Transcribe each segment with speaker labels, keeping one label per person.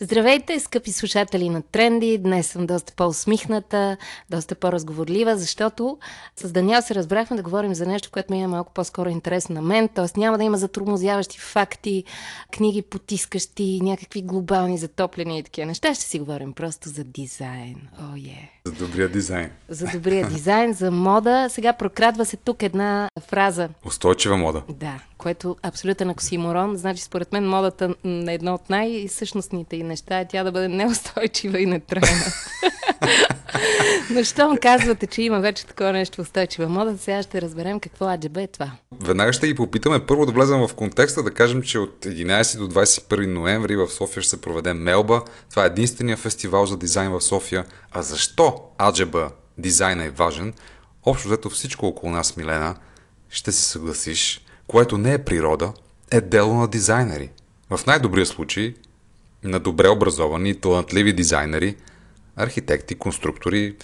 Speaker 1: Здравейте, скъпи слушатели на Тренди! Днес съм доста по-усмихната, доста по-разговорлива, защото с Даниел се разбрахме да говорим за нещо, което ми е малко по-скоро интерес на мен, т.е. няма да има затормозяващи факти, книги потискащи, някакви глобални затопления и такива неща. Ще си говорим просто за дизайн. О, oh, yeah.
Speaker 2: За добрия дизайн.
Speaker 1: За добрия дизайн, за мода. Сега прокрадва се тук една фраза.
Speaker 2: Устойчива мода.
Speaker 1: Да, което абсолютен оксиморон. Значи, според мен, модата на едно от най-същностните неща е тя да бъде неустойчива и нетрайна. Но щом казвате, че има вече такова нещо устойчива мода, сега ще разберем какво аджеба е това.
Speaker 2: Веднага ще ги попитаме първо да влезем в контекста, да кажем, че от 11 до 21 ноември в София ще се проведе Мелба. Това е единствения фестивал за дизайн в София. А защо аджеба дизайна е важен? Общо взето всичко около нас, Милена, ще се съгласиш, което не е природа, е дело на дизайнери. В най-добрия случай на добре образовани и талантливи дизайнери, архитекти, конструктори,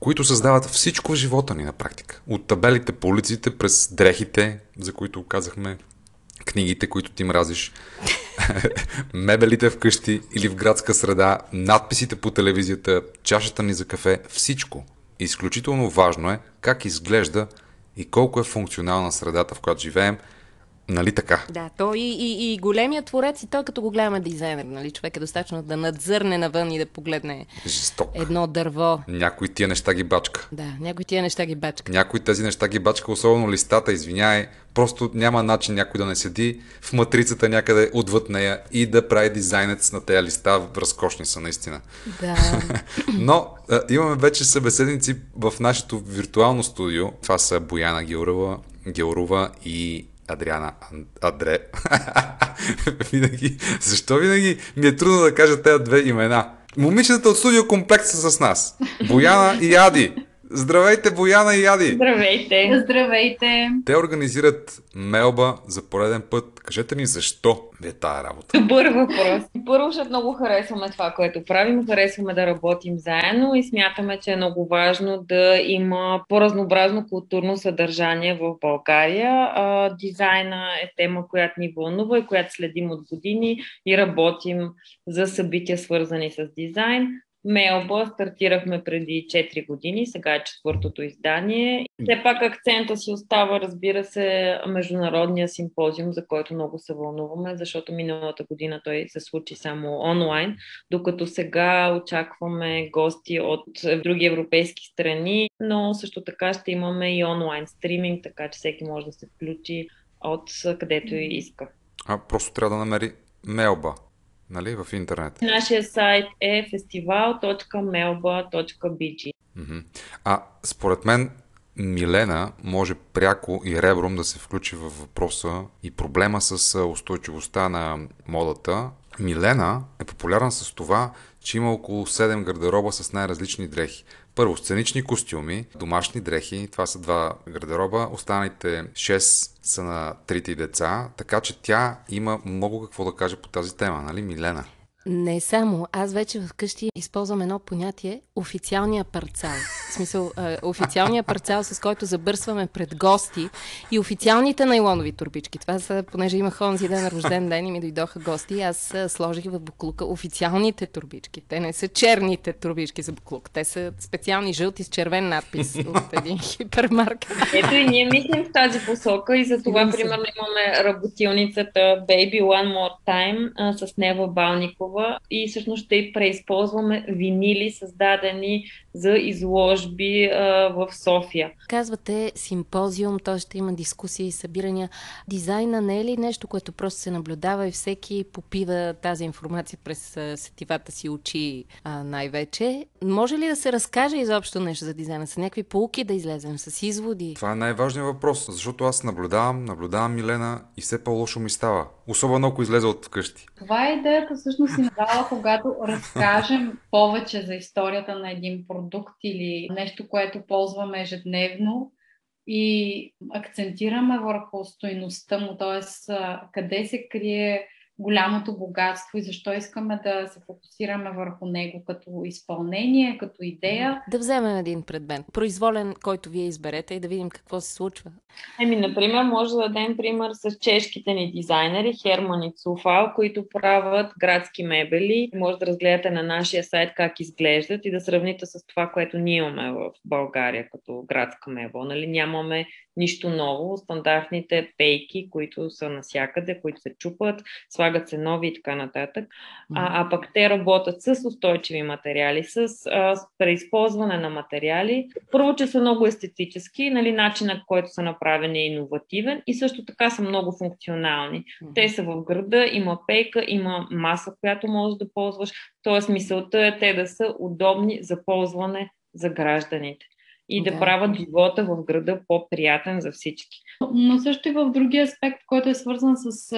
Speaker 2: които създават всичко в живота ни на практика. От табелите по улиците, през дрехите, за които казахме, книгите, които ти мразиш, мебелите вкъщи или в градска среда, надписите по телевизията, чашата ни за кафе, всичко. Изключително важно е как изглежда и колко е функционална средата, в която живеем – Нали така?
Speaker 1: Да, то и, и, и големия творец, и той като го гледаме дизайнер, нали? Човек е достатъчно да надзърне навън и да погледне
Speaker 2: Жесток.
Speaker 1: едно дърво.
Speaker 2: Някой тия неща ги бачка.
Speaker 1: Да, някой тия неща ги бачка.
Speaker 2: Някой тези неща ги бачка, особено листата, извиняй. Просто няма начин някой да не седи в матрицата някъде отвъд нея и да прави дизайнец на тези листа. Разкошни са, наистина.
Speaker 1: Да.
Speaker 2: Но а, имаме вече събеседници в нашето виртуално студио. Това са Бояна Георова, Георова и Адриана Адре. винаги, защо винаги ми е трудно да кажа тези две имена? Момичетата от студио комплект с нас. Бояна и Ади. Здравейте, Бояна и Ади!
Speaker 3: Здравейте! Здравейте!
Speaker 2: Те организират Мелба за пореден път. Кажете ни защо ви е тая работа?
Speaker 3: Добър въпрос. Първо, защото много харесваме това, което правим. Харесваме да работим заедно и смятаме, че е много важно да има по-разнообразно културно съдържание в България. Дизайна е тема, която ни вълнува и която следим от години и работим за събития, свързани с дизайн. Мелба стартирахме преди 4 години, сега е четвъртото издание. Все пак акцента си остава, разбира се, международния симпозиум, за който много се вълнуваме, защото миналата година той се случи само онлайн, докато сега очакваме гости от други европейски страни, но също така ще имаме и онлайн стриминг, така че всеки може да се включи от където иска.
Speaker 2: А просто трябва да намери Мелба нали, в интернет.
Speaker 3: Нашия сайт е festival.melba.bg
Speaker 2: А според мен Милена може пряко и ребром да се включи в въпроса и проблема с устойчивостта на модата. Милена е популярна с това, че има около 7 гардероба с най-различни дрехи. Първо, сценични костюми, домашни дрехи, това са два гардероба, останалите 6 са на трите деца, така че тя има много какво да каже по тази тема, нали Милена?
Speaker 1: Не само. Аз вече вкъщи използвам едно понятие официалния парцал. В смисъл, е, официалния парцал, с който забърсваме пред гости и официалните найлонови турбички. Това са, понеже имах онзи ден рожден ден и ми дойдоха гости, аз сложих в буклука официалните турбички. Те не са черните турбички за буклук. Те са специални жълти с червен надпис от един хипермаркет.
Speaker 3: Ето и ние мислим в тази посока и за това, примерно, имаме работилницата Baby One More Time а, с Нева Балникова толкова и всъщност ще преизползваме винили, създадени за изложби а, в София.
Speaker 1: Казвате симпозиум, т.е. ще има дискусии и събирания. Дизайна не е ли нещо, което просто се наблюдава и всеки попива тази информация през сетивата си очи а, най-вече? Може ли да се разкаже изобщо нещо за дизайна? Са някакви полуки да излезем с изводи?
Speaker 2: Това е най-важният въпрос, защото аз наблюдавам, наблюдавам Милена и все по-лошо ми става. Особено ако излезе от вкъщи.
Speaker 4: Това е идеята всъщност и дала, когато разкажем повече за историята на един продукт или нещо, което ползваме ежедневно и акцентираме върху стойността му, т.е. къде се крие голямото богатство и защо искаме да се фокусираме върху него като изпълнение, като идея.
Speaker 1: Да вземем един предмет, произволен, който вие изберете и да видим какво се случва.
Speaker 3: Еми, например, може да дадем пример с чешките ни дизайнери Херман и Цуфал, които правят градски мебели. Може да разгледате на нашия сайт как изглеждат и да сравните с това, което ние имаме в България като градска мебел. Нали? Нямаме нищо ново. Стандартните пейки, които са насякъде, които се чупат, слагат се нови и така нататък. А, а пък те работят с устойчиви материали, с, а, с преизползване на материали. Първо, че са много естетически, нали, начинът, който са направени е иновативен и също така са много функционални. Те са в града, има пейка, има маса, която можеш да ползваш. Тоест, мисълта е те да са удобни за ползване за гражданите и да, да правят живота в града по-приятен за всички.
Speaker 4: Но също и в другия аспект, който е свързан с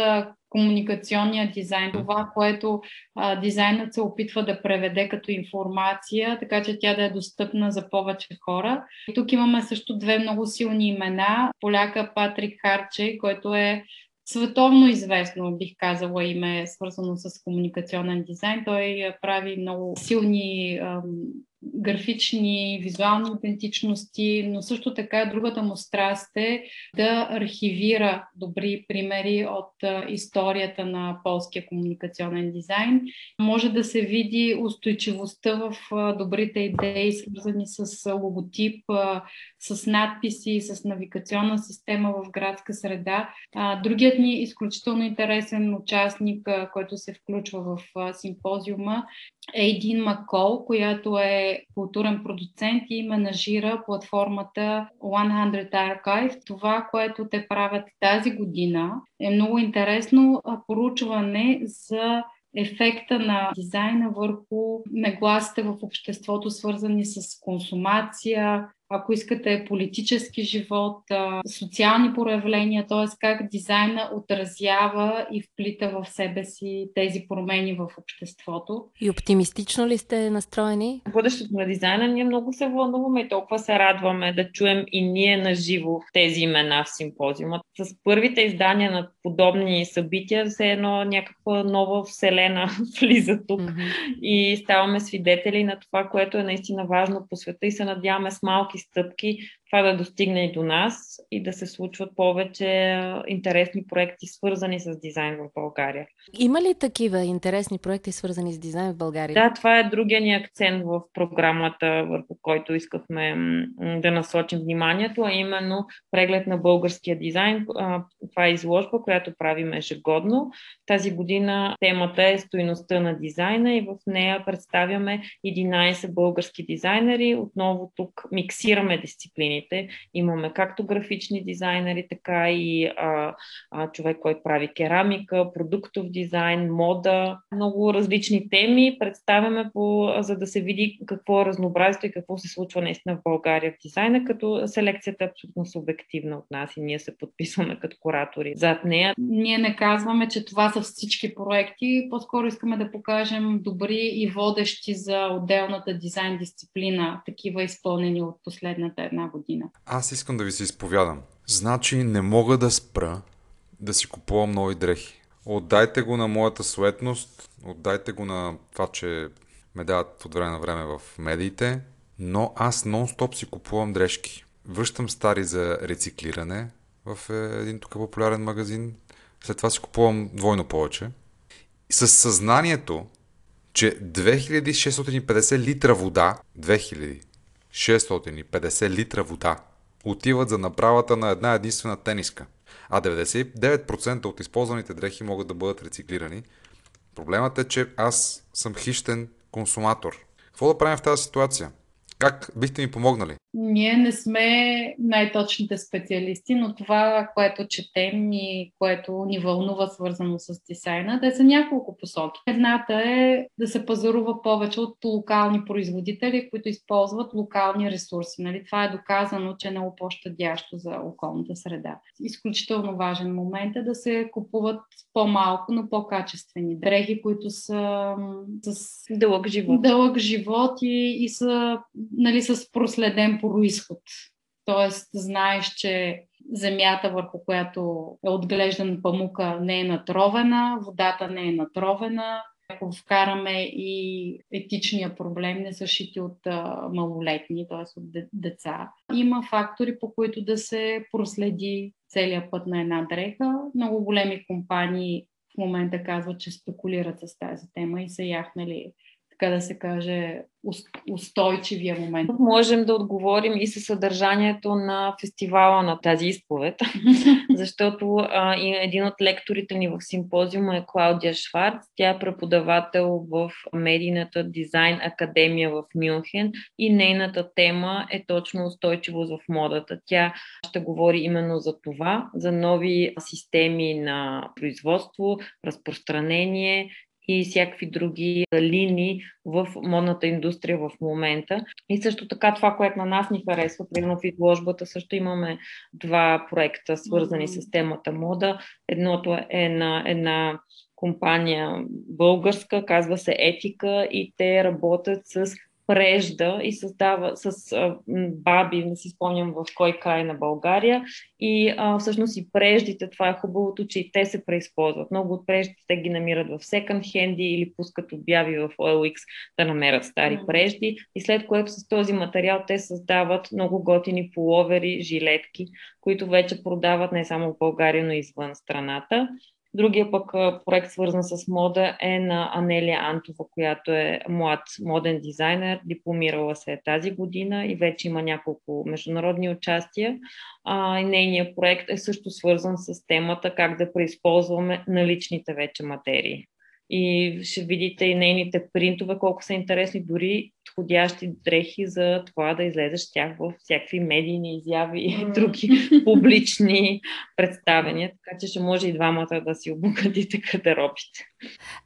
Speaker 4: комуникационния дизайн, това, което а, дизайнът се опитва да преведе като информация, така че тя да е достъпна за повече хора. И тук имаме също две много силни имена. Поляка Патрик Харче, който е световно известно, бих казала, име, свързано с комуникационен дизайн. Той прави много силни ам, графични, визуални идентичности, но също така другата му страст е да архивира добри примери от историята на полския комуникационен дизайн. Може да се види устойчивостта в добрите идеи, свързани с логотип, с надписи, с навигационна система в градска среда. Другият ни изключително интересен участник, който се включва в симпозиума, е един Макол, която е културен продуцент и менажира платформата 100 Archive. Това, което те правят тази година, е много интересно поручване за ефекта на дизайна върху нагласите в обществото, свързани с консумация, ако искате политически живот, социални проявления, т.е. как дизайна отразява и вплита в себе си тези промени в обществото.
Speaker 1: И оптимистично ли сте настроени?
Speaker 3: Бъдещето на дизайна ние много се вълнуваме и толкова се радваме да чуем и ние на живо тези имена в симпозиума. С първите издания на подобни събития, все едно някаква нова вселена влиза тук mm-hmm. и ставаме свидетели на това, което е наистина важно по света и се надяваме с малки малки стъпки това да достигне и до нас и да се случват повече интересни проекти, свързани с дизайн в България.
Speaker 1: Има ли такива интересни проекти, свързани с дизайн в България?
Speaker 3: Да, това е другия ни акцент в програмата, върху който искахме да насочим вниманието, а именно преглед на българския дизайн. Това е изложба, която правим ежегодно. Тази година темата е стоиността на дизайна и в нея представяме 11 български дизайнери. Отново тук миксираме дисциплини промените. Имаме както графични дизайнери, така и а, а, човек, който прави керамика, продуктов дизайн, мода, много различни теми. Представяме по, за да се види какво е разнообразието и какво се случва наистина в България в дизайна, като селекцията е абсолютно субективна от нас и ние се подписваме като куратори зад нея.
Speaker 4: Ние не казваме, че това са всички проекти, по-скоро искаме да покажем добри и водещи за отделната дизайн дисциплина, такива изпълнени от последната една година година.
Speaker 2: Аз искам да ви се изповядам. Значи не мога да спра да си купувам нови дрехи. Отдайте го на моята суетност, отдайте го на това, че ме дават от време на време в медиите, но аз нон-стоп си купувам дрежки. Връщам стари за рециклиране в един тук популярен магазин, след това си купувам двойно повече. С съзнанието, че 2650 литра вода, 2000 650 литра вода отиват за направата на една единствена тениска, а 99% от използваните дрехи могат да бъдат рециклирани. Проблемът е, че аз съм хищен консуматор. Какво да правим в тази ситуация? Как бихте ми помогнали?
Speaker 4: Ние не сме най-точните специалисти, но това, което четем и което ни вълнува свързано с дизайна, те са няколко посоки. Едната е да се пазарува повече от локални производители, които използват локални ресурси. Нали? Това е доказано, че е много по-щадящо за околната среда. Изключително важен момент е да се купуват по-малко, но по-качествени дрехи, които са с
Speaker 3: дълъг живот,
Speaker 4: дълъг живот и, и са нали, с проследен происход. т.е. знаеш, че земята, върху която е отглеждан памука, не е натровена, водата не е натровена, ако вкараме и етичния проблем, не са шити от а, малолетни, т.е. от деца. Има фактори, по които да се проследи целият път на една дреха. Много големи компании в момента казват, че спекулират с тази тема и са яхнали така да се каже, устойчивия момент.
Speaker 3: Можем да отговорим и със съдържанието на фестивала на тази изповед, защото а, и един от лекторите ни в симпозиума е Клаудия Шварц. Тя е преподавател в медийната дизайн академия в Мюнхен и нейната тема е точно устойчивост в модата. Тя ще говори именно за това, за нови системи на производство, разпространение и всякакви други линии в модната индустрия в момента. И също така това, което на нас ни харесва, примерно в изложбата също имаме два проекта, свързани с темата мода. Едното е на една компания българска, казва се Етика и те работят с прежда и създава с а, баби, не си спомням в кой край на България. И а, всъщност и преждите, това е хубавото, че и те се преизползват. Много от преждите те ги намират в секонд хенди или пускат обяви в OLX да намерят стари прежди. И след което с този материал те създават много готини половери, жилетки, които вече продават не само в България, но и извън страната. Другия пък проект, свързан с мода, е на Анелия Антова, която е млад моден дизайнер, дипломирала се е тази година и вече има няколко международни участия. А, нейният проект е също свързан с темата как да преизползваме наличните вече материи и ще видите и нейните принтове, колко са интересни, дори подходящи дрехи за това да излезеш с тях в всякакви медийни изяви и mm. други публични представения, така че ще може и двамата да си обогатите гардеробите.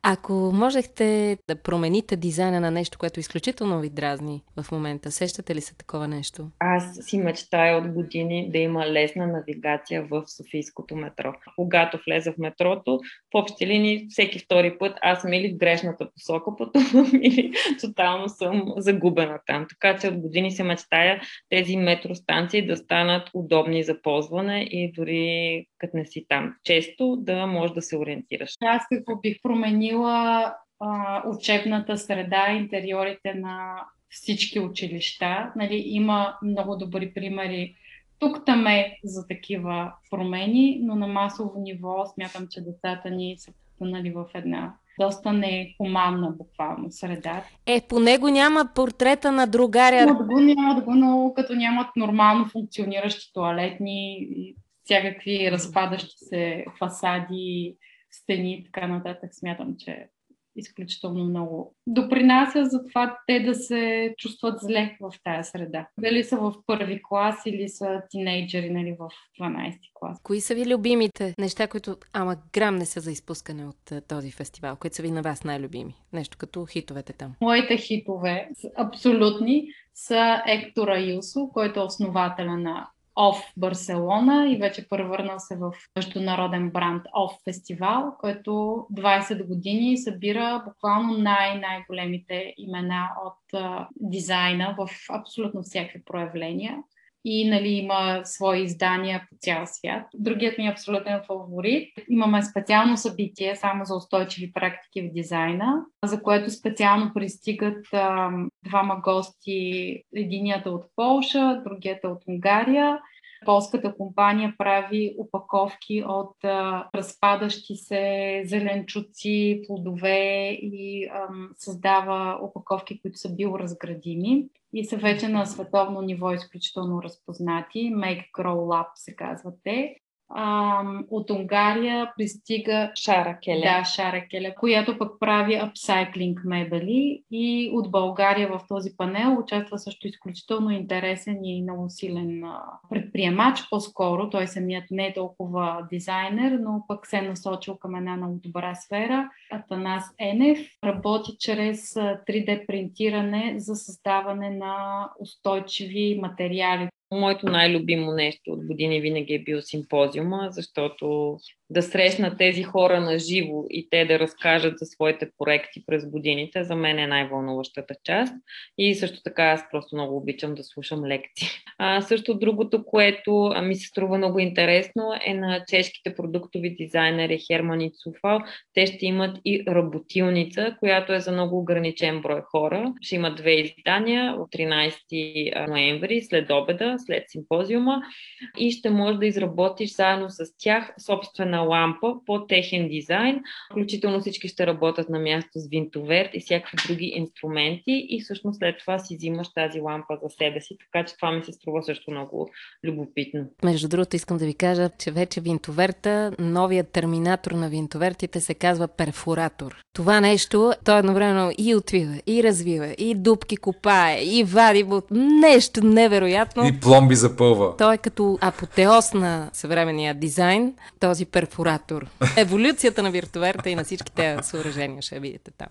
Speaker 1: Ако можехте да промените дизайна на нещо, което изключително ви дразни в момента, сещате ли се такова нещо?
Speaker 3: Аз си мечтая от години да има лесна навигация в Софийското метро. Когато влеза в метрото, в общи линии всеки втори път аз съм или в грешната посока пътувам, или тотално съм загубена там. Така че от години се мечтая тези метростанции да станат удобни за ползване и дори като не си там често да можеш да се ориентираш.
Speaker 4: Аз какво бих променила а, учебната среда, интериорите на всички училища. Нали, има много добри примери тук там е за такива промени, но на масово ниво смятам, че децата ни са потънали в една доста нехуманна буквално среда.
Speaker 1: Е, по него няма портрета на другаря.
Speaker 4: Да го няма да го, но като нямат нормално функциониращи туалетни всякакви разпадащи се фасади, стени и така нататък, смятам, че изключително много допринася за това те да се чувстват зле в тази среда. Дали са в първи клас или са тинейджери нали, в 12 клас.
Speaker 1: Кои са ви любимите неща, които ама грам не са за изпускане от uh, този фестивал, които са ви на вас най-любими? Нещо като хитовете там.
Speaker 4: Моите хитове абсолютни са Ектора Юсо, който е основателя на ОФ Барселона и вече превърнал се в международен бранд ОФ фестивал, който 20 години събира буквално най-най-големите имена от а, дизайна в абсолютно всякакви проявления и нали, има свои издания по цял свят. Другият ми абсолютен фаворит. Имаме специално събитие само за устойчиви практики в дизайна, за което специално пристигат а, двама гости. Единият е от Полша, другият е от Унгария Полската компания прави опаковки от а, разпадащи се зеленчуци, плодове и ам, създава опаковки, които са биоразградими и са вече на световно ниво изключително разпознати. Make Grow Lab се казват те а, от Унгария пристига
Speaker 3: Шара Келе.
Speaker 4: Да, Шара Келе, която пък прави апсайклинг мебели и от България в този панел участва също изключително интересен и много силен предприемач, по-скоро той самият не е толкова дизайнер, но пък се е насочил към една много добра сфера. Атанас Енев работи чрез 3D принтиране за създаване на устойчиви материали
Speaker 3: Моето най-любимо нещо от години винаги е бил симпозиума, защото да срещна тези хора на живо и те да разкажат за своите проекти през годините, за мен е най-вълнуващата част. И също така аз просто много обичам да слушам лекции. А, също другото, което ми се струва много интересно е на чешките продуктови дизайнери Херман и Цуфал. Те ще имат и работилница, която е за много ограничен брой хора. Ще има две издания от 13 ноември, след обеда, след симпозиума и ще можеш да изработиш заедно с тях собствена лампа по техен дизайн. Включително всички ще работят на място с винтоверт и всякакви други инструменти и всъщност след това си взимаш тази лампа за себе си, така че това ми се струва също много любопитно.
Speaker 1: Между другото искам да ви кажа, че вече винтоверта, новият терминатор на винтовертите се казва перфоратор. Това нещо, той едновременно и отвива, и развива, и дубки копае, и вади нещо невероятно.
Speaker 2: И пломби запълва.
Speaker 1: Той е като апотеоз на съвременния дизайн, този перфоратор. Еволюцията на виртуверта и на всички тези съоръжения ще видите там.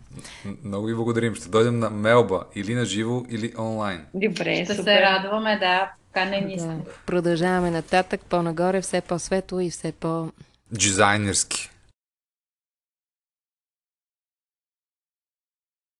Speaker 2: Много ви благодарим. Ще дойдем на Мелба или на живо, или онлайн.
Speaker 3: Добре,
Speaker 4: Ще
Speaker 3: супер.
Speaker 4: се радваме, да. Канени
Speaker 1: Да. Продължаваме нататък, по-нагоре, все по-светло и все по...
Speaker 2: Дизайнерски.